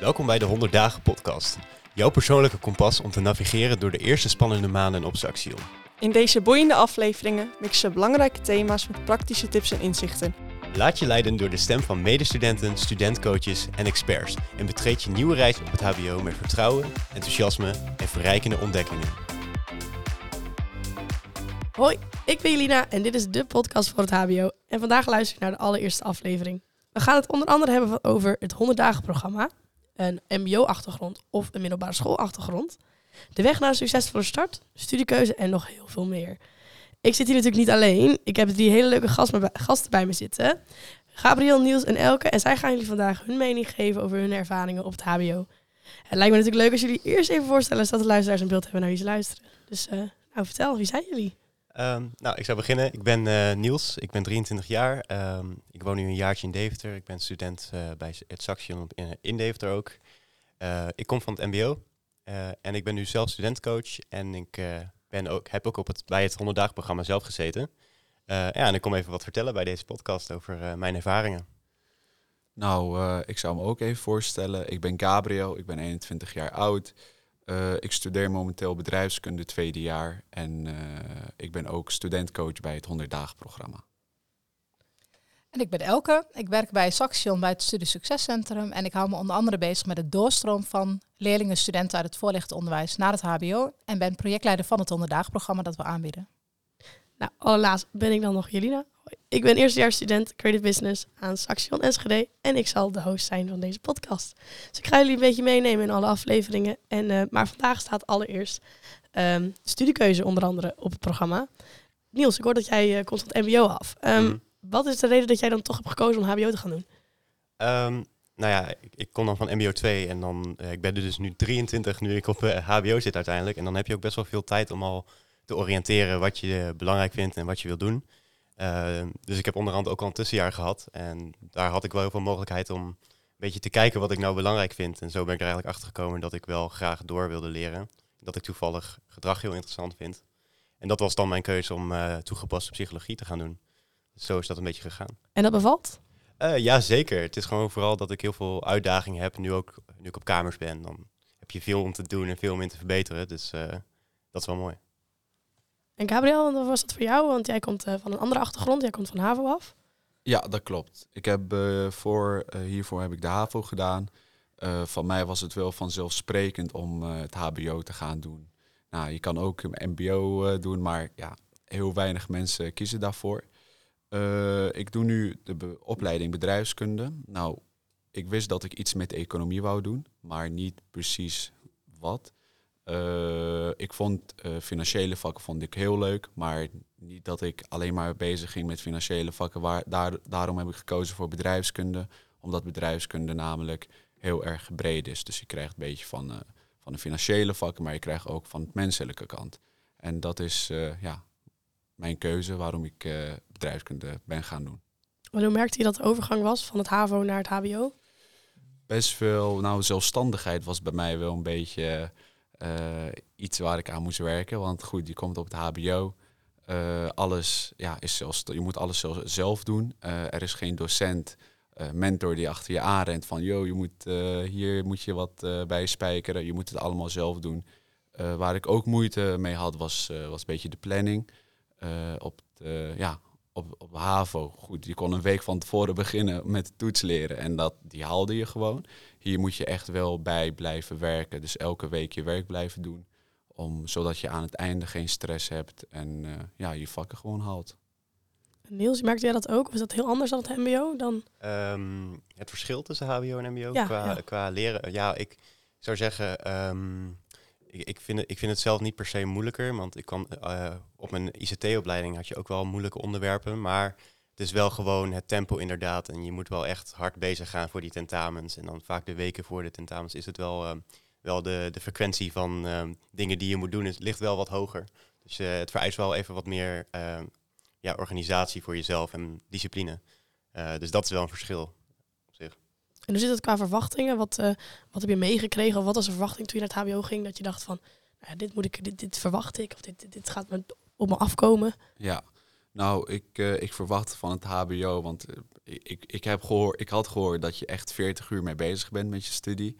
Welkom bij de 100 Dagen Podcast. Jouw persoonlijke kompas om te navigeren door de eerste spannende maanden op Saxion. In deze boeiende afleveringen mixen belangrijke thema's met praktische tips en inzichten. Laat je leiden door de stem van medestudenten, studentcoaches en experts. En betreed je nieuwe reis op het HBO met vertrouwen, enthousiasme en verrijkende ontdekkingen. Hoi, ik ben Jelina en dit is de podcast voor het HBO. En vandaag luister ik naar de allereerste aflevering. We gaan het onder andere hebben over het 100 dagen programma, een mbo-achtergrond of een middelbare schoolachtergrond, de weg naar een succesvolle start, studiekeuze en nog heel veel meer. Ik zit hier natuurlijk niet alleen. Ik heb drie hele leuke gasten, bij me zitten. Gabriel, Niels en Elke. En zij gaan jullie vandaag hun mening geven over hun ervaringen op het HBO. Het lijkt me natuurlijk leuk als jullie eerst even voorstellen, zodat de luisteraars een beeld hebben naar wie ze luisteren. Dus uh, nou, vertel, wie zijn jullie? Um, nou, ik zou beginnen. Ik ben uh, Niels, ik ben 23 jaar. Um, ik woon nu een jaartje in Deventer. Ik ben student uh, bij het Saxion in, in Deventer ook. Uh, ik kom van het mbo en ik ben nu zelf studentcoach. En ik ben ook, heb ook op het, bij het 100 dagen programma zelf gezeten. ja, en ik kom even wat vertellen bij deze podcast over mijn ervaringen. Nou, ik zou me ook even voorstellen. Ik ben Gabriel, ik ben 21 jaar oud. Uh, ik studeer momenteel bedrijfskunde tweede jaar en uh, ik ben ook studentcoach bij het 100 dagen programma. En ik ben Elke. Ik werk bij Saxion bij het Studie Succescentrum en ik hou me onder andere bezig met de doorstroom van leerlingen en studenten uit het voorlichtend onderwijs naar het HBO en ben projectleider van het 100 dagen programma dat we aanbieden. Nou, allerlaatst ben ik dan nog Jelina. Ik ben eerstejaarsstudent Creative Business aan Saxion Enschede en ik zal de host zijn van deze podcast. Dus ik ga jullie een beetje meenemen in alle afleveringen. En, uh, maar vandaag staat allereerst um, studiekeuze onder andere op het programma. Niels, ik hoor dat jij uh, komt van het mbo af. Um, mm. Wat is de reden dat jij dan toch hebt gekozen om hbo te gaan doen? Um, nou ja, ik, ik, kom dan van mbo 2 en dan, uh, ik ben dus nu 23 nu ik op hbo zit uiteindelijk. En dan heb je ook best wel veel tijd om al te oriënteren wat je belangrijk vindt en wat je wil doen. Uh, dus ik heb onderhand ook al een tussenjaar gehad. En daar had ik wel heel veel mogelijkheid om een beetje te kijken wat ik nou belangrijk vind. En zo ben ik er eigenlijk achter gekomen dat ik wel graag door wilde leren. Dat ik toevallig gedrag heel interessant vind. En dat was dan mijn keuze om uh, toegepaste psychologie te gaan doen. Dus zo is dat een beetje gegaan. En dat bevalt? Uh, ja, zeker. Het is gewoon vooral dat ik heel veel uitdagingen heb. Nu, ook, nu ik op kamers ben, dan heb je veel om te doen en veel om in te verbeteren. Dus uh, dat is wel mooi. En Gabriel, wat was dat voor jou? Want jij komt uh, van een andere achtergrond, jij komt van HAVO af. Ja, dat klopt. Ik heb uh, voor, uh, hiervoor heb ik de HAVO gedaan. van mij was het wel vanzelfsprekend om het HBO te gaan doen. Nou, je kan ook een MBO doen, maar ja, heel weinig mensen kiezen daarvoor. ik doe nu de opleiding bedrijfskunde. Nou, ik wist dat ik iets met economie wou doen, maar niet precies wat. Uh, ik vond uh, financiële vakken vond ik heel leuk, maar niet dat ik alleen maar bezig ging met financiële vakken. Waar, daar, daarom heb ik gekozen voor bedrijfskunde, omdat bedrijfskunde namelijk heel erg breed is. Dus je krijgt een beetje van, uh, van de financiële vakken, maar je krijgt ook van het menselijke kant. En dat is ja, mijn keuze waarom ik bedrijfskunde ben gaan doen. Maar hoe merkte je dat de overgang was van het HAVO naar het HBO? Best veel, nou zelfstandigheid was bij mij wel een beetje iets waar ik aan moest werken. Want goed, je komt op het HBO. Uh, alles ja, is zelfs, je moet alles zelf doen. Uh, er is geen docent, mentor die achter je aanrent van... ...joh, je moet, hier moet je wat bij spijkeren. Je moet het allemaal zelf doen. waar ik ook moeite mee had, was, was een beetje de planning. op, de, ja, op, op HAVO, goed, je kon een week van tevoren beginnen met toets leren. En dat, die haalde je gewoon. Hier moet je echt wel bij blijven werken. Dus elke week je werk blijven doen. Om, zodat je aan het einde geen stress hebt en uh, ja, je vakken gewoon haalt. Niels, merkte jij dat ook? Of is dat heel anders dan het mbo dan? Um, het verschil tussen hbo en mbo ja, qua, ja. qua leren? Ja, ik zou zeggen... Um, ik, ik, vind het, ik vind het zelf niet per se moeilijker, want ik kwam uh, op mijn ICT-opleiding had je ook wel moeilijke onderwerpen, maar het is wel gewoon het tempo inderdaad. En je moet wel echt hard bezig gaan voor die tentamens. En dan vaak de weken voor de tentamens is het wel, uh, wel de, de frequentie van uh, dingen die je moet doen, is, ligt wel wat hoger. Dus uh, het vereist wel even wat meer ja, organisatie voor jezelf en discipline. dus dat is wel een verschil op zich. En hoe zit het qua verwachtingen? Wat, wat heb je meegekregen? Of wat was de verwachting toen je naar het HBO ging? Dat je dacht van, nou, dit moet ik, dit, dit verwacht ik, of dit, dit, dit gaat me op me afkomen? Ja, Nou, ik, ik verwacht van het HBO, want ik, ik, heb gehoor, ik had gehoord dat je echt 40 uur mee bezig bent met je studie.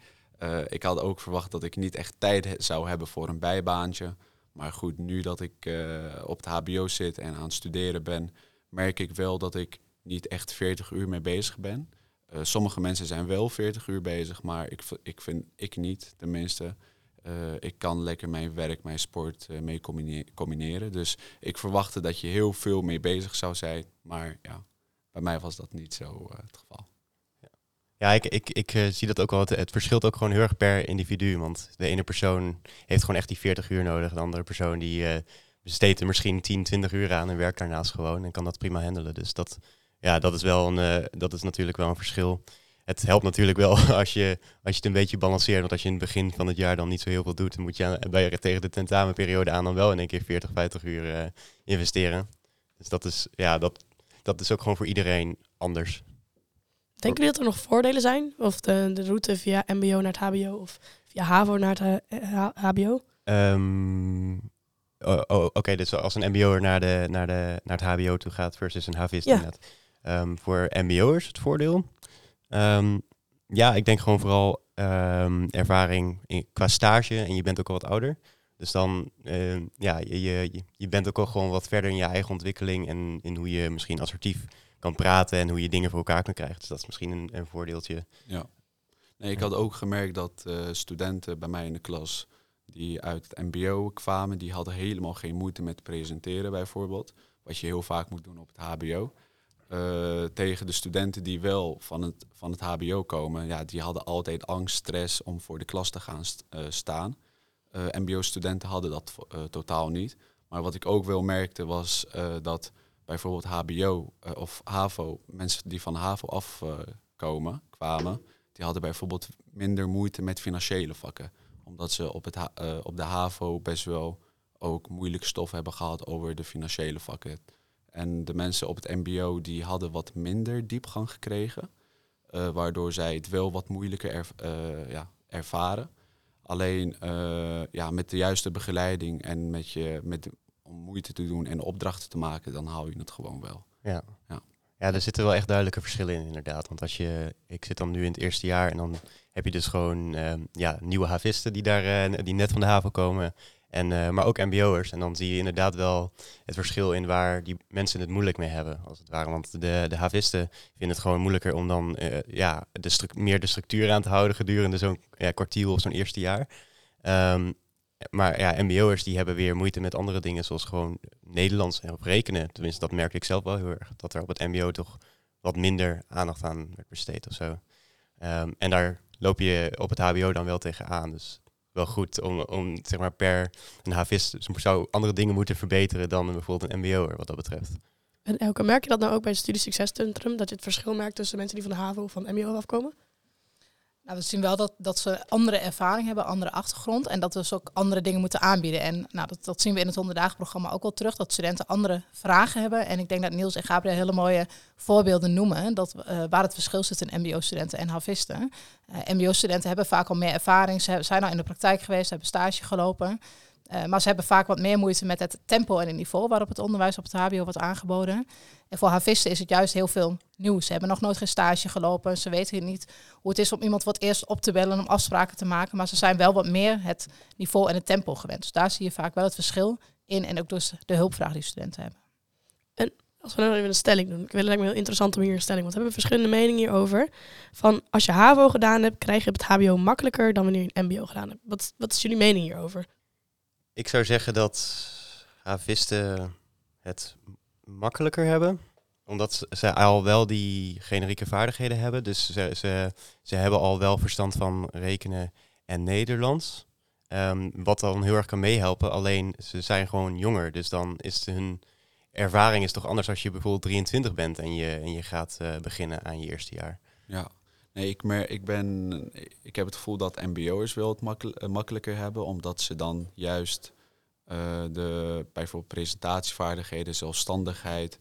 ik had ook verwacht dat ik niet echt tijd zou hebben voor een bijbaantje. Maar goed, nu dat ik op het HBO zit en aan het studeren ben, merk ik wel dat ik niet echt 40 uur mee bezig ben. Sommige mensen zijn wel 40 uur bezig, maar ik, ik vind ik niet, tenminste. Uh, ik kan lekker mijn werk, mijn sport uh, mee combineren. Dus ik verwachtte dat je heel veel mee bezig zou zijn. Maar ja, bij mij was dat niet zo het geval. Ja, ik, ik, ik zie dat ook wel. Het, het, verschilt ook gewoon heel erg per individu. Want de ene persoon heeft gewoon echt die 40 uur nodig. De andere persoon die besteedt er misschien 10, 20 uur aan en werkt daarnaast gewoon. En kan dat prima handelen. Dus dat, ja, dat is, wel een, dat is natuurlijk wel een verschil. Het helpt natuurlijk wel als je, als je het een beetje balanceert. Want als je in het begin van het jaar dan niet zo heel veel doet, dan moet je bij, tegen de tentamenperiode aan dan wel in één keer 40, 50 uur uh, investeren. Dus dat is, ja, dat, dat is ook gewoon voor iedereen anders. Denken jullie dat er nog voordelen zijn? Of de, de route via MBO naar het HBO of via HAVO naar het HBO? Eh, um, ehm, oh, oh, Oké, dus als een MBO'er naar, de, naar, de, naar het HBO toe gaat versus een HVist ja. inderdaad. Um, voor MBO'ers het voordeel? Um, ja, ik denk gewoon vooral um, ervaring in, qua stage en je bent ook al wat ouder. Dus dan, uh, ja, je, je, je bent ook al gewoon wat verder in je eigen ontwikkeling en in hoe je misschien assertief kan praten en hoe je dingen voor elkaar kan krijgen. Dus dat is misschien een, een voordeeltje. Ja. Nee, ik had ook gemerkt dat uh, studenten bij mij in de klas die uit het mbo kwamen, die hadden helemaal geen moeite met presenteren bijvoorbeeld. Wat je heel vaak moet doen op het hbo. Uh, tegen de studenten die wel van het, van het HBO komen, ja, die hadden altijd angst, stress om voor de klas te gaan uh, staan. Uh, MBO-studenten hadden dat totaal niet. Maar wat ik ook wel merkte was dat bijvoorbeeld HBO of HAVO, mensen die van HAVO afkomen, kwamen, die hadden bijvoorbeeld minder moeite met financiële vakken. Omdat ze op, het op de HAVO best wel ook moeilijk stof hebben gehad over de financiële vakken. En de mensen op het MBO die hadden wat minder diepgang gekregen. Uh, waardoor zij het wel wat moeilijker er, uh, ja, ervaren. Alleen uh, ja, met de juiste begeleiding en met je, met, om moeite te doen en opdrachten te maken, dan haal je het gewoon wel. Ja. ja. Ja, er zitten wel echt duidelijke verschillen in, inderdaad. Want als je, ik zit dan nu in het eerste jaar en dan heb je dus gewoon ja, nieuwe havisten die daar die net van de haven komen. En, uh, maar ook mbo'ers. En dan zie je inderdaad wel het verschil in waar die mensen het moeilijk mee hebben, als het ware. Want de, de havisten vinden het gewoon moeilijker om dan uh, ja, de meer de structuur aan te houden gedurende zo'n ja, of zo'n eerste jaar. Um, maar ja, mbo'ers die hebben weer moeite met andere dingen, zoals gewoon Nederlands en op rekenen. Tenminste, dat merk ik zelf wel heel erg. Dat er op het mbo toch wat minder aandacht aan werd besteed of zo. Um, en daar loop je op het hbo dan wel tegenaan. Dus wel goed om, om zeg maar per een havist zou andere dingen moeten verbeteren dan bijvoorbeeld een mbo'er wat dat betreft. En Elke, merk je dat nou ook bij het Studie Succescentrum, dat je het verschil merkt tussen mensen die van de HAVO of van mbo afkomen? We zien wel dat, dat ze andere ervaring hebben, andere achtergrond. En dat we dus ook andere dingen moeten aanbieden. En nou, dat, dat zien we in het 100 programma ook wel terug. Dat studenten andere vragen hebben. En ik denk dat Niels en Gabriel hele mooie voorbeelden noemen. Dat, uh, waar het verschil zit in mbo-studenten en havisten. Uh, mbo-studenten hebben vaak al meer ervaring. Ze zijn al in de praktijk geweest, hebben stage gelopen. Uh, maar ze hebben vaak wat meer moeite met het tempo en het niveau waarop het onderwijs op het HBO wordt aangeboden. En voor havisten is het juist heel veel nieuws. Ze hebben nog nooit geen stage gelopen. Ze weten niet hoe het is om iemand wat eerst op te bellen om afspraken te maken. Maar ze zijn wel wat meer het niveau en het tempo gewend. Dus daar zie je vaak wel het verschil in. En ook dus de hulpvraag die studenten hebben. En als we nou even een stelling doen. Ik vind het lijkt heel interessant om hier een stelling. Want we hebben verschillende meningen hierover. Van als je HAVO gedaan hebt, krijg je het HBO makkelijker dan wanneer je een MBO gedaan hebt. Wat, wat is jullie mening hierover? Ik zou zeggen dat havisten het makkelijker hebben omdat ze al wel die generieke vaardigheden hebben. Dus ze, ze, ze hebben al wel verstand van rekenen en Nederlands. Ehm, wat dan heel erg kan meehelpen. Alleen ze zijn gewoon jonger. Dus dan is hun ervaring is toch anders als je bijvoorbeeld 23 bent en je, en je gaat uh, beginnen aan je eerste jaar. Ja, nee, ik, mer ik, ben, ik heb het gevoel dat MBO'ers wel het makkel uh, makkelijker hebben, omdat ze dan juist uh, de bijvoorbeeld presentatievaardigheden, zelfstandigheid,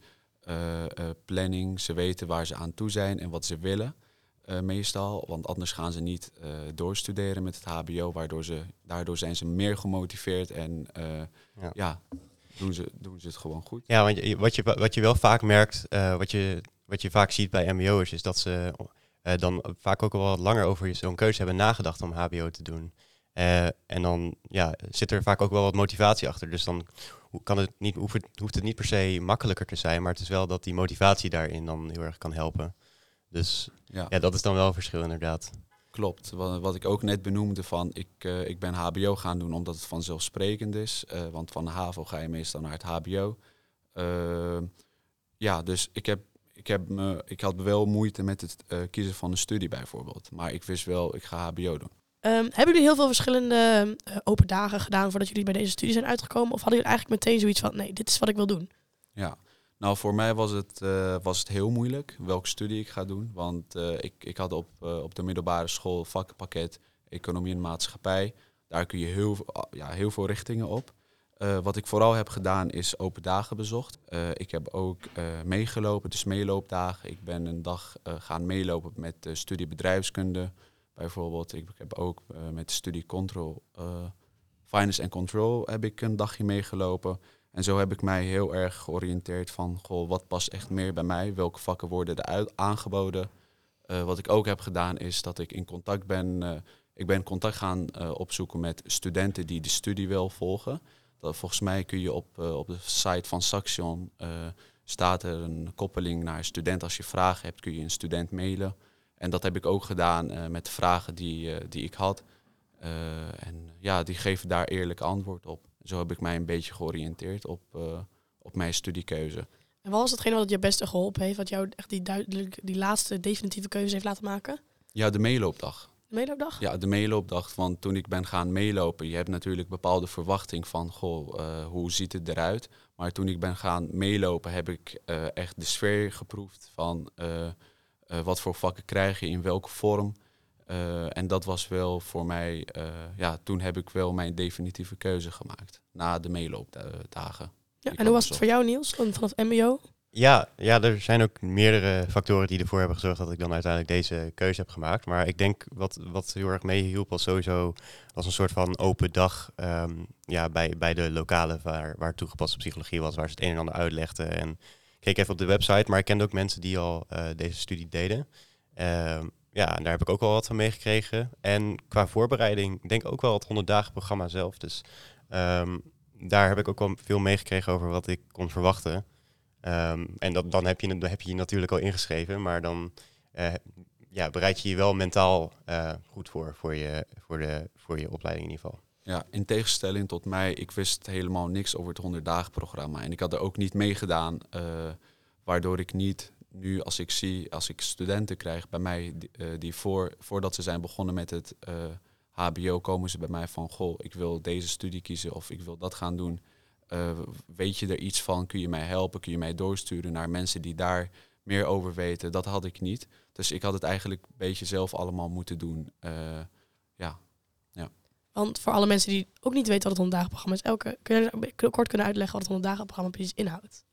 uh, planning. Ze weten waar ze aan toe zijn en wat ze willen. Meestal, want anders gaan ze niet doorstuderen met het HBO, waardoor ze, daardoor zijn ze meer gemotiveerd en ja. ja. doen ze, doen ze het gewoon goed. Ja, want je, wat, je, wat je wel vaak merkt, wat, je, wat je vaak ziet bij mbo'ers, is dat ze uh, dan vaak ook wel wat langer over zo'n keuze hebben nagedacht om hbo te doen. Uh, en dan ja, zit er vaak ook wel wat motivatie achter. Dus dan kan het niet, hoeft, het, hoeft het niet per se makkelijker te zijn, maar het is wel dat die motivatie daarin dan heel erg kan helpen. Dus ja, ja dat is dan wel een verschil inderdaad. Klopt. Wat, wat ik ook net benoemde van, ik, uh, ik ben HBO gaan doen omdat het vanzelfsprekend is. Uh, want van de HAVO ga je meestal naar het HBO. Uh, ja, dus ik, heb, ik, heb me, ik had wel moeite met het kiezen van een studie bijvoorbeeld. Maar ik wist wel, ik ga HBO doen. Um, hebben jullie heel veel verschillende open dagen gedaan voordat jullie bij deze studie zijn uitgekomen? Of hadden jullie eigenlijk meteen zoiets van, nee, dit is wat ik wil doen? Ja, nou, voor mij was het, uh, was het heel moeilijk welke studie ik ga doen. Want ik, ik had op, op de middelbare school vakkenpakket Economie en Maatschappij. Daar kun je heel, ja, heel veel richtingen op. wat ik vooral heb gedaan is open dagen bezocht. ik heb ook meegelopen, dus meeloopdagen. Ik ben een dag gaan meelopen met de studie bedrijfskunde bijvoorbeeld. Ik heb ook met de studie Control, Finance and Control heb ik een dagje meegelopen. En zo heb ik mij heel erg georiënteerd van, goh, wat past echt meer bij mij? Welke vakken worden er aangeboden? Wat ik ook heb gedaan is dat ik in contact ben, ik ben contact gaan opzoeken met studenten die de studie wil volgen. Dat, volgens mij kun je op, op de site van Saxion, staat er een koppeling naar student. Als je vragen hebt kun je een student mailen. En dat heb ik ook gedaan met de vragen die, die ik had. en ja, die geven daar eerlijk antwoord op zo heb ik mij een beetje georiënteerd op, op mijn studiekeuze. En wat was hetgene wat je beste geholpen heeft, wat jou echt die, duidelijk, die laatste definitieve keuze heeft laten maken? Ja, de meeloopdag. Meeloopdag? Ja, de meeloopdag. Want toen ik ben gaan meelopen, je hebt natuurlijk bepaalde verwachting van, goh, uh, hoe ziet het eruit? Maar toen ik ben gaan meelopen, heb ik uh, echt de sfeer geproefd van wat voor vakken krijg je, in welke vorm. En dat was wel voor mij, ja, toen heb ik wel mijn definitieve keuze gemaakt. Na de meeloopdagen. Ja, en hoe was het voor jou, Niels, vanaf MBO? Ja, ja, er zijn ook meerdere factoren die ervoor hebben gezorgd dat ik dan uiteindelijk deze keuze heb gemaakt. Maar ik denk wat, wat heel erg meehielp was sowieso als een soort van open dag um, ja, bij, bij de lokale waar, waar toegepaste psychologie was, waar ze het een en ander uitlegden. En ik keek even op de website, maar ik kende ook mensen die al uh, deze studie deden. Um, ja, daar heb ik ook wel wat van meegekregen. En qua voorbereiding, denk ik ook wel het 100 dagen programma zelf. Dus um, daar heb ik ook wel veel meegekregen over wat ik kon verwachten. Um, en dat, dan, heb je, dan heb je natuurlijk al ingeschreven, maar dan uh, ja, bereid je je wel mentaal uh, goed voor, voor je, voor, de, voor je opleiding in ieder geval. Ja, in tegenstelling tot mij, ik wist helemaal niks over het 100 dagen programma. En ik had er ook niet meegedaan, uh, waardoor ik niet nu als ik zie, als ik studenten krijg bij mij die, die voor, voordat ze zijn begonnen met het eh, HBO, komen ze bij mij van goh, ik wil deze studie kiezen of ik wil dat gaan doen. Uh, weet je er iets van? Kun je mij helpen? Kun je mij doorsturen naar mensen die daar meer over weten? Dat had ik niet. Dus ik had het eigenlijk een beetje zelf allemaal moeten doen. ja. ja. Want voor alle mensen die ook niet weten wat het 100 programma is, elke, kun je kort kunnen uitleggen wat het 100 programma precies inhoudt?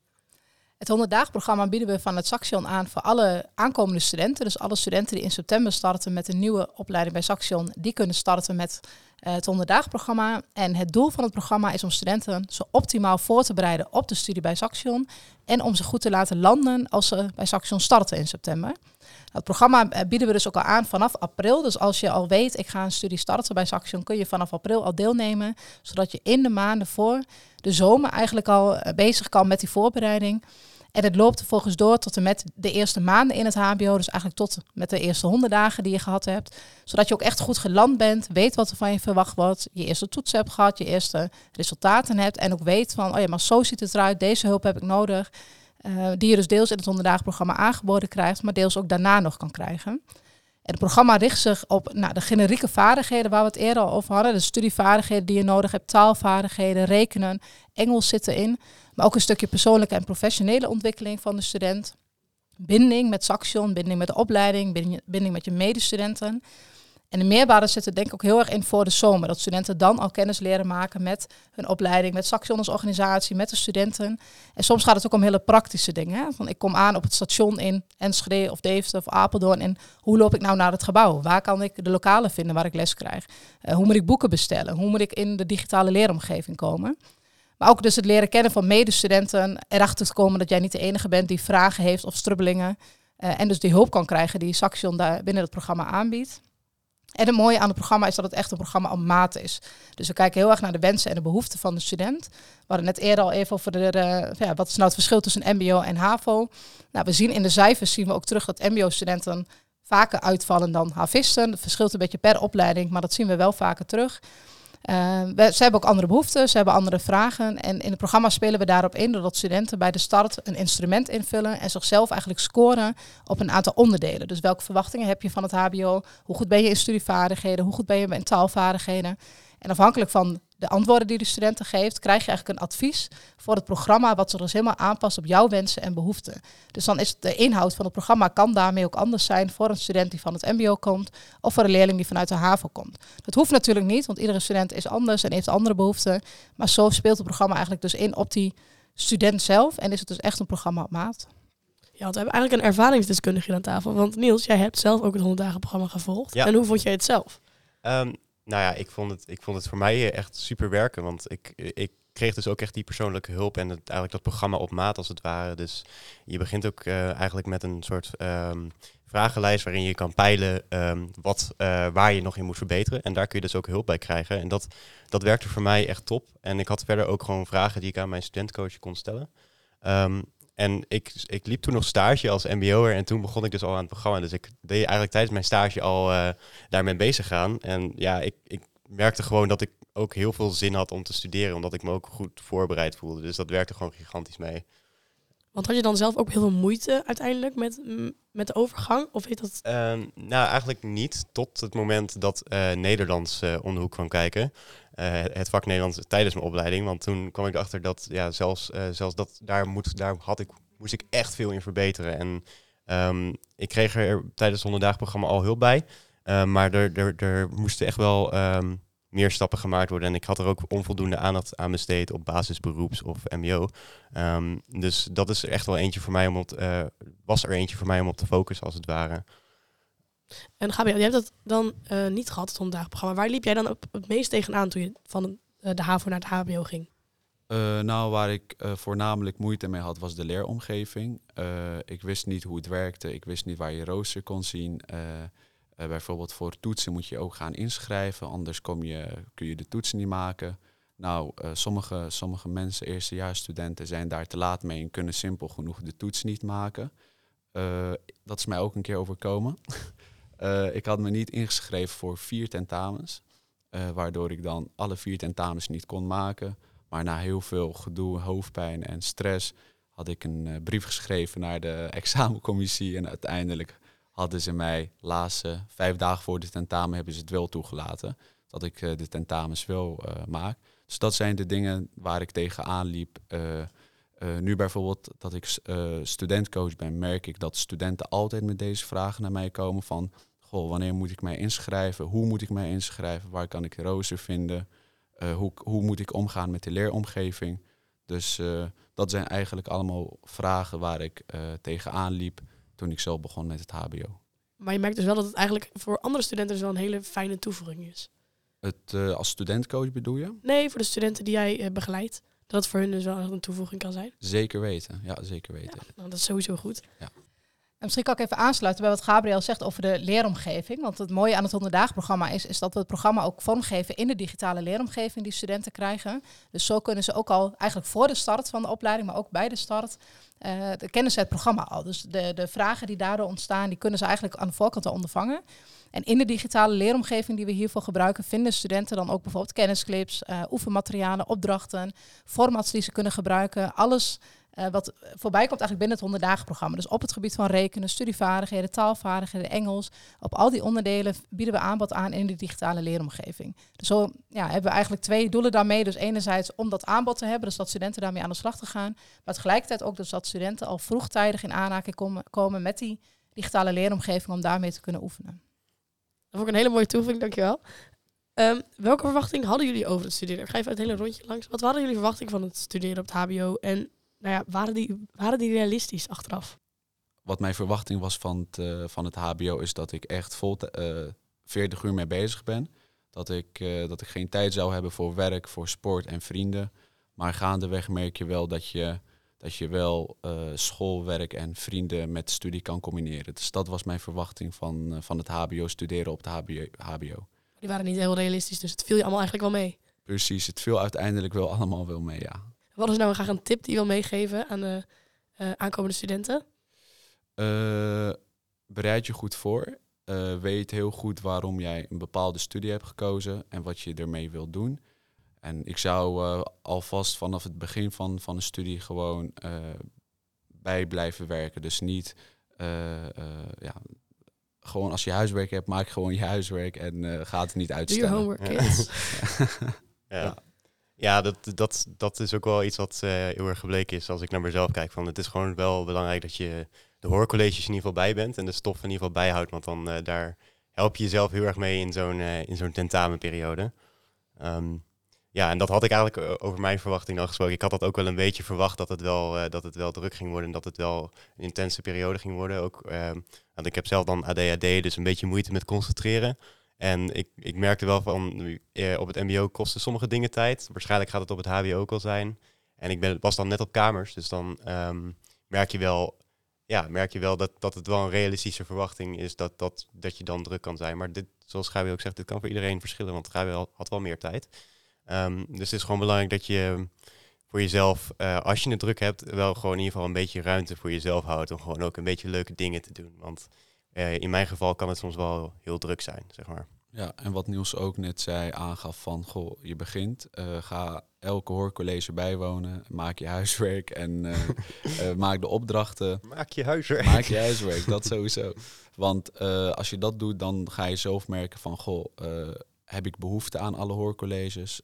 Het 100 programma bieden we van het Saxion aan voor alle aankomende studenten. Dus alle studenten die in september starten met een nieuwe opleiding bij Saxion, die kunnen starten met het 100 programma. En het doel van het programma is om studenten zo optimaal voor te bereiden op de studie bij Saxion. En om ze goed te laten landen als ze bij Saxion starten in september. Het programma eh, bieden we dus ook al aan vanaf april. Dus als je al weet, ik ga een studie starten bij Saxion, kun je vanaf april al deelnemen. Zodat je in de maanden voor de zomer eigenlijk al eh, bezig kan met die voorbereiding. En het loopt vervolgens door tot en met de eerste maanden in het HBO. Dus eigenlijk tot met de eerste honderd dagen die je gehad hebt. Zodat je ook echt goed geland bent. Weet wat er van je verwacht wordt. Je eerste toets hebt gehad. Je eerste resultaten hebt. En ook weet van, oh ja, maar zo ziet het eruit. Deze hulp heb ik nodig. Uh, die je dus deels in het honderddagenprogramma aangeboden krijgt. Maar deels ook daarna nog kan krijgen. Het programma richt zich op nou, de generieke vaardigheden waar we het eerder al over hadden. De studievaardigheden die je nodig hebt, taalvaardigheden, rekenen, Engels zitten in. Maar ook een stukje persoonlijke en professionele ontwikkeling van de student. Binding met Saxion, binding met de opleiding, binding, met je medestudenten. En de meerwaarde zit er denk ik ook heel erg in voor de zomer. Dat studenten dan al kennis leren maken met hun opleiding, met organisatie, met de studenten. En soms gaat het ook om hele praktische dingen. Van ik kom aan op het station in Enschede of Deventer of Apeldoorn. En hoe loop ik nou naar het gebouw? Waar kan ik de lokalen vinden waar ik les krijg? Uh, hoe moet ik boeken bestellen? Hoe moet ik in de digitale leeromgeving komen? Maar ook dus het leren kennen van medestudenten. Erachter te komen dat jij niet de enige bent die vragen heeft of strubbelingen. Uh, en dus die hulp kan krijgen die Saxion daar binnen het programma aanbiedt. En het mooie aan het programma is dat het echt een programma op maat is. Dus we kijken heel erg naar de wensen en de behoeften van de student. We hadden net eerder al even over de, de ja, wat is nou het verschil tussen MBO en HAVO. Nou, we zien in de cijfers zien we ook terug dat MBO-studenten vaker uitvallen dan havisten. Het verschilt een beetje per opleiding, maar dat zien we wel vaker terug. We, ze hebben ook andere behoeften, ze hebben andere vragen. En in het programma spelen we daarop in doordat studenten bij de start een instrument invullen en zichzelf eigenlijk scoren op een aantal onderdelen. Dus welke verwachtingen heb je van het HBO? Hoe goed ben je in studievaardigheden? Hoe goed ben je in taalvaardigheden? En afhankelijk van de antwoorden die de studenten geeft, krijg je eigenlijk een advies voor het programma wat zich dus helemaal aanpast op jouw wensen en behoeften. Dus dan is de inhoud van het programma kan daarmee ook anders zijn voor een student die van het MBO komt of voor een leerling die vanuit de HAVO komt. Dat hoeft natuurlijk niet, want iedere student is anders en heeft andere behoeften. Maar zo speelt het programma eigenlijk dus in op die student zelf en is het dus echt een programma op maat. Ja, want we hebben eigenlijk een ervaringsdeskundige aan tafel. Want Niels, jij hebt zelf ook het 100 dagen programma gevolgd. En hoe vond jij het zelf? Um, nou ja, ik vond, het, ik vond het voor mij echt super werken. Want ik, ik kreeg dus ook echt die persoonlijke hulp en het, eigenlijk dat programma op maat als het ware. Dus je begint ook uh, eigenlijk met een soort um, vragenlijst waarin je kan peilen um, wat, uh, waar je nog in moet verbeteren. En daar kun je dus ook hulp bij krijgen. En dat, dat werkte voor mij echt top. En ik had verder ook gewoon vragen die ik aan mijn studentcoach kon stellen. Um, en ik, ik liep toen nog stage als mbo'er en toen begon ik dus al aan het programma. Dus ik deed eigenlijk tijdens mijn stage al uh, daarmee bezig gaan. En ja, ik, ik merkte gewoon dat ik ook heel veel zin had om te studeren, omdat ik me ook goed voorbereid voelde. Dus dat werkte gewoon gigantisch mee. Want had je dan zelf ook heel veel moeite uiteindelijk met, met de overgang? Of heet dat? Uh, nou, eigenlijk niet. Tot het moment dat uh, Nederlands uh, om de hoek kwam kijken. Uh, het vak Nederlands tijdens mijn opleiding. Want toen kwam ik erachter dat ja, zelfs, zelfs dat daar, moet, daar had ik, moest ik echt veel in verbeteren. En um, ik kreeg er tijdens het 100 programma al hulp bij. maar er, er, er moesten echt wel um, meer stappen gemaakt worden. En ik had er ook onvoldoende aandacht aan besteed op basisberoeps of MBO. Um, dus dat is echt wel eentje voor mij om op, was er eentje voor mij om op te focussen als het ware. En Gabriel, je hebt dat dan uh, niet gehad, het honderddagenprogramma. Waar liep jij dan op het meest tegenaan toen je van uh, de HAVO naar het HBO ging? Uh, nou, waar ik voornamelijk moeite mee had, was de leeromgeving. ik wist niet hoe het werkte, ik wist niet waar je rooster kon zien. Bijvoorbeeld voor toetsen moet je ook gaan inschrijven, anders kom je, kun je de toetsen niet maken. Nou, sommige, sommige mensen, eerstejaarsstudenten, zijn daar te laat mee en kunnen simpel genoeg de toets niet maken. Dat is mij ook een keer overkomen. ik had me niet ingeschreven voor vier tentamens, waardoor ik dan alle vier tentamens niet kon maken. Maar na heel veel gedoe, hoofdpijn en stress had ik een brief geschreven naar de examencommissie en uiteindelijk hadden ze mij laatste vijf dagen voor de tentamen hebben ze het wel toegelaten. Dat ik de tentamens wel maak. Dus dat zijn de dingen waar ik tegenaan liep. Uh, nu bijvoorbeeld dat ik studentcoach ben, merk ik dat studenten altijd met deze vragen naar mij komen van... Goh, wanneer moet ik mij inschrijven? Hoe moet ik mij inschrijven? Waar kan ik de rooster vinden? hoe, hoe moet ik omgaan met de leeromgeving? Dus dat zijn eigenlijk allemaal vragen waar ik tegenaan liep toen ik zelf begon met het HBO. Maar je merkt dus wel dat het eigenlijk voor andere studenten dus wel een hele fijne toevoeging is. Het, als studentcoach bedoel je? Nee, voor de studenten die jij begeleidt. Dat voor hun dus wel een toevoeging kan zijn. Zeker weten, ja, zeker weten. Ja, nou, dat is sowieso goed. Ja. En misschien kan ik even aansluiten bij wat Gabriel zegt over de leeromgeving. Want het mooie aan het 100 programma is, is dat we het programma ook vormgeven in de digitale leeromgeving die studenten krijgen. Dus zo kunnen ze ook al eigenlijk voor de start van de opleiding, maar ook bij de start, uh, kennen ze het programma al. Dus de, de vragen die daardoor ontstaan, die kunnen ze eigenlijk aan de voorkant al ondervangen. En in de digitale leeromgeving die we hiervoor gebruiken, vinden studenten dan ook bijvoorbeeld kennisclips, uh, oefenmaterialen, opdrachten, formats die ze kunnen gebruiken. Alles uh, wat voorbij komt eigenlijk binnen het 100 dagen programma. Dus op het gebied van rekenen, studievaardigheden, taalvaardigheden, Engels. Op al die onderdelen bieden we aanbod aan in de digitale leeromgeving. Dus zo ja, hebben we eigenlijk twee doelen daarmee. Dus enerzijds om dat aanbod te hebben, dus dat studenten daarmee aan de slag te gaan. Maar tegelijkertijd ook dus dat studenten al vroegtijdig in aanraking komen, komen met die digitale leeromgeving om daarmee te kunnen oefenen. Dat vond ik een hele mooie toevoeging, dankjewel. Um, welke verwachting hadden jullie over het studeren? Ik ga even het hele rondje langs. Wat waren jullie verwachtingen van het studeren op het HBO? En nou ja, waren, die, waren die realistisch achteraf? Wat mijn verwachting was van het, uh, van het HBO is dat ik echt vol uh, 40 uur mee bezig ben. Dat ik, uh, dat ik geen tijd zou hebben voor werk, voor sport en vrienden. Maar gaandeweg merk je wel dat je, dat je wel uh, schoolwerk en vrienden met studie kan combineren. Dus dat was mijn verwachting van, van het HBO, studeren op het HBO, HBO. Die waren niet heel realistisch, dus het viel je allemaal eigenlijk wel mee. Precies, het viel uiteindelijk wel allemaal wel mee, ja. Wat is nou graag een tip die je wil meegeven aan de aankomende studenten? bereid je goed voor. Uh, weet heel goed waarom jij een bepaalde studie hebt gekozen en wat je ermee wilt doen. En ik zou uh, alvast vanaf het begin van, van een studie gewoon uh, bij blijven werken. Dus niet, ja, gewoon als je huiswerk hebt, maak gewoon je huiswerk en ga het niet uitstellen. Doe je homework, kids. ja. ja. Ja, dat, dat, dat is ook wel iets wat heel erg gebleken is als ik naar mezelf kijk. Van het is gewoon wel belangrijk dat je de hoorcolleges in ieder geval bij bent en de stof in ieder geval bijhoudt. Want dan uh, daar help je jezelf heel erg mee in zo'n uh, in zo'n tentamenperiode. Um, ja, en dat had ik eigenlijk eh, over mijn verwachting al gesproken. Ik had dat ook wel een beetje verwacht dat het wel, dat het wel druk ging worden en dat het wel een intense periode ging worden. Ook, uh, want ik heb zelf dan ADHD, dus een beetje moeite met concentreren. En ik, ik merkte wel van, uh, op het mbo kosten sommige dingen tijd. Waarschijnlijk gaat het op het hbo ook al zijn. En ik ben, was dan net op kamers, dus dan um, merk je wel ja, merk je wel dat, dat het wel een realistische verwachting is dat, dat, dat je dan druk kan zijn. Maar dit, zoals Gabi ook zegt, dit kan voor iedereen verschillen, want Gabi had wel meer tijd. Um, dus het is gewoon belangrijk dat je voor jezelf, uh, als je het druk hebt, wel gewoon in ieder geval een beetje ruimte voor jezelf houdt om gewoon ook een beetje leuke dingen te doen. Want uh, in mijn geval kan het soms wel heel druk zijn, zeg maar. Ja, en wat Niels ook net zei, aangaf van, goh, je begint, uh, ga elke hoorcollege bijwonen, maak je huiswerk en uh, uh, maak de opdrachten. Maak je huiswerk. Maak je huiswerk, dat sowieso. Want als je dat doet, dan ga je zelf merken van, goh, heb ik behoefte aan alle hoorcolleges?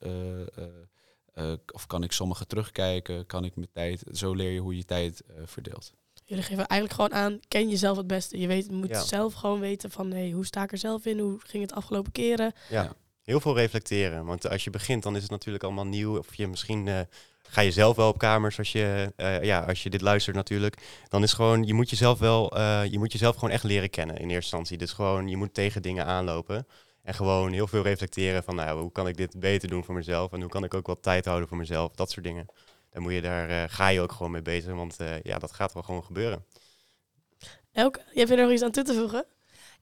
of kan ik sommige terugkijken? Kan ik mijn tijd, zo leer je hoe je tijd verdeelt. Jullie geven eigenlijk gewoon aan, ken jezelf het beste. Je weet, moet zelf gewoon weten van, hey, hoe sta ik er zelf in? Hoe ging het afgelopen keren? Ja, heel veel reflecteren. Want als je begint, dan is het natuurlijk allemaal nieuw. Of je misschien uh, ga je zelf wel op kamers als je, uh, ja, als je dit luistert natuurlijk. Dan is gewoon, je moet jezelf wel, uh, je moet jezelf gewoon echt leren kennen in eerste instantie. Dus gewoon, je moet tegen dingen aanlopen. En gewoon heel veel reflecteren van, nou, hoe kan ik dit beter doen voor mezelf? En hoe kan ik ook wat tijd houden voor mezelf? Dat soort dingen dan moet je daar, uh, ga je ook gewoon mee bezig, want uh, ja, dat gaat wel gewoon gebeuren. Elke, jij hebt er nog iets aan toe te voegen?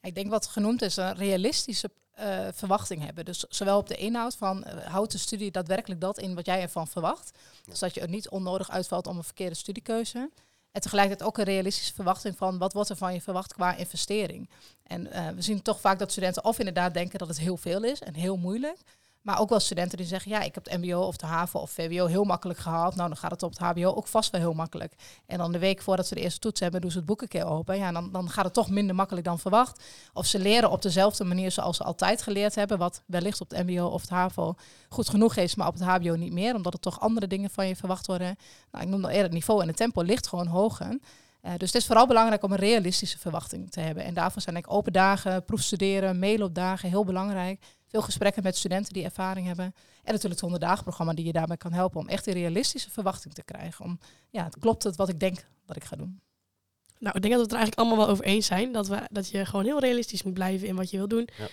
Ik denk wat genoemd is een realistische uh, verwachting hebben. Dus zowel op de inhoud van uh, houdt de studie daadwerkelijk dat in wat jij ervan verwacht. Ja. Zodat je er niet onnodig uitvalt om een verkeerde studiekeuze. En tegelijkertijd ook een realistische verwachting van wat wordt er van je verwacht qua investering. En uh, we zien toch vaak dat studenten of inderdaad denken dat het heel veel is en heel moeilijk. Maar ook wel studenten die zeggen, ja, ik heb het mbo of de HAVO of VWO heel makkelijk gehaald. Nou, dan gaat het op het hbo ook vast wel heel makkelijk. En dan de week voordat ze de eerste toets hebben, doen ze het boek een keer open. Ja, dan, dan gaat het toch minder makkelijk dan verwacht. Of ze leren op dezelfde manier zoals ze altijd geleerd hebben. Wat wellicht op het mbo of het HAVO goed genoeg is, maar op het hbo niet meer. Omdat er toch andere dingen van je verwacht worden. Nou, ik noem al eerder, het niveau en het tempo ligt gewoon hoger. Uh, dus het is vooral belangrijk om een realistische verwachting te hebben. En daarvoor zijn ik open dagen, proefstuderen, mailen op dagen heel belangrijk. Veel gesprekken met studenten die ervaring hebben. En natuurlijk het 100 programma die je daarbij kan helpen om echt een realistische verwachting te krijgen. Om, ja, klopt het wat ik denk dat ik ga doen? Nou, ik denk dat we het er eigenlijk allemaal wel over eens zijn. Dat, we, dat je gewoon heel realistisch moet blijven in wat je wil doen. Ja.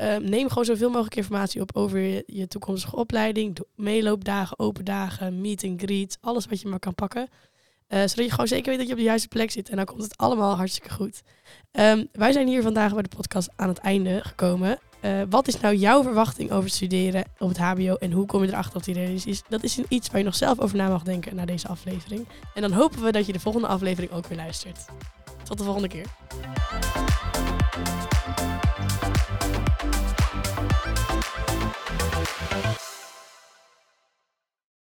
Uh, neem gewoon zoveel mogelijk informatie op over je, je toekomstige opleiding. Meeloopdagen, open dagen, meet and greet. Alles wat je maar kan pakken. Uh, zodat je gewoon zeker weet dat je op de juiste plek zit. En dan komt het allemaal hartstikke goed. Um, wij zijn hier vandaag bij de podcast aan het einde gekomen. Eh, wat is nou jouw verwachting over studeren op het HBO en hoe kom je erachter op die realistisch is? Dat is iets waar je nog zelf over na mag denken na deze aflevering. En dan hopen we dat je de volgende aflevering ook weer luistert. Tot de volgende keer.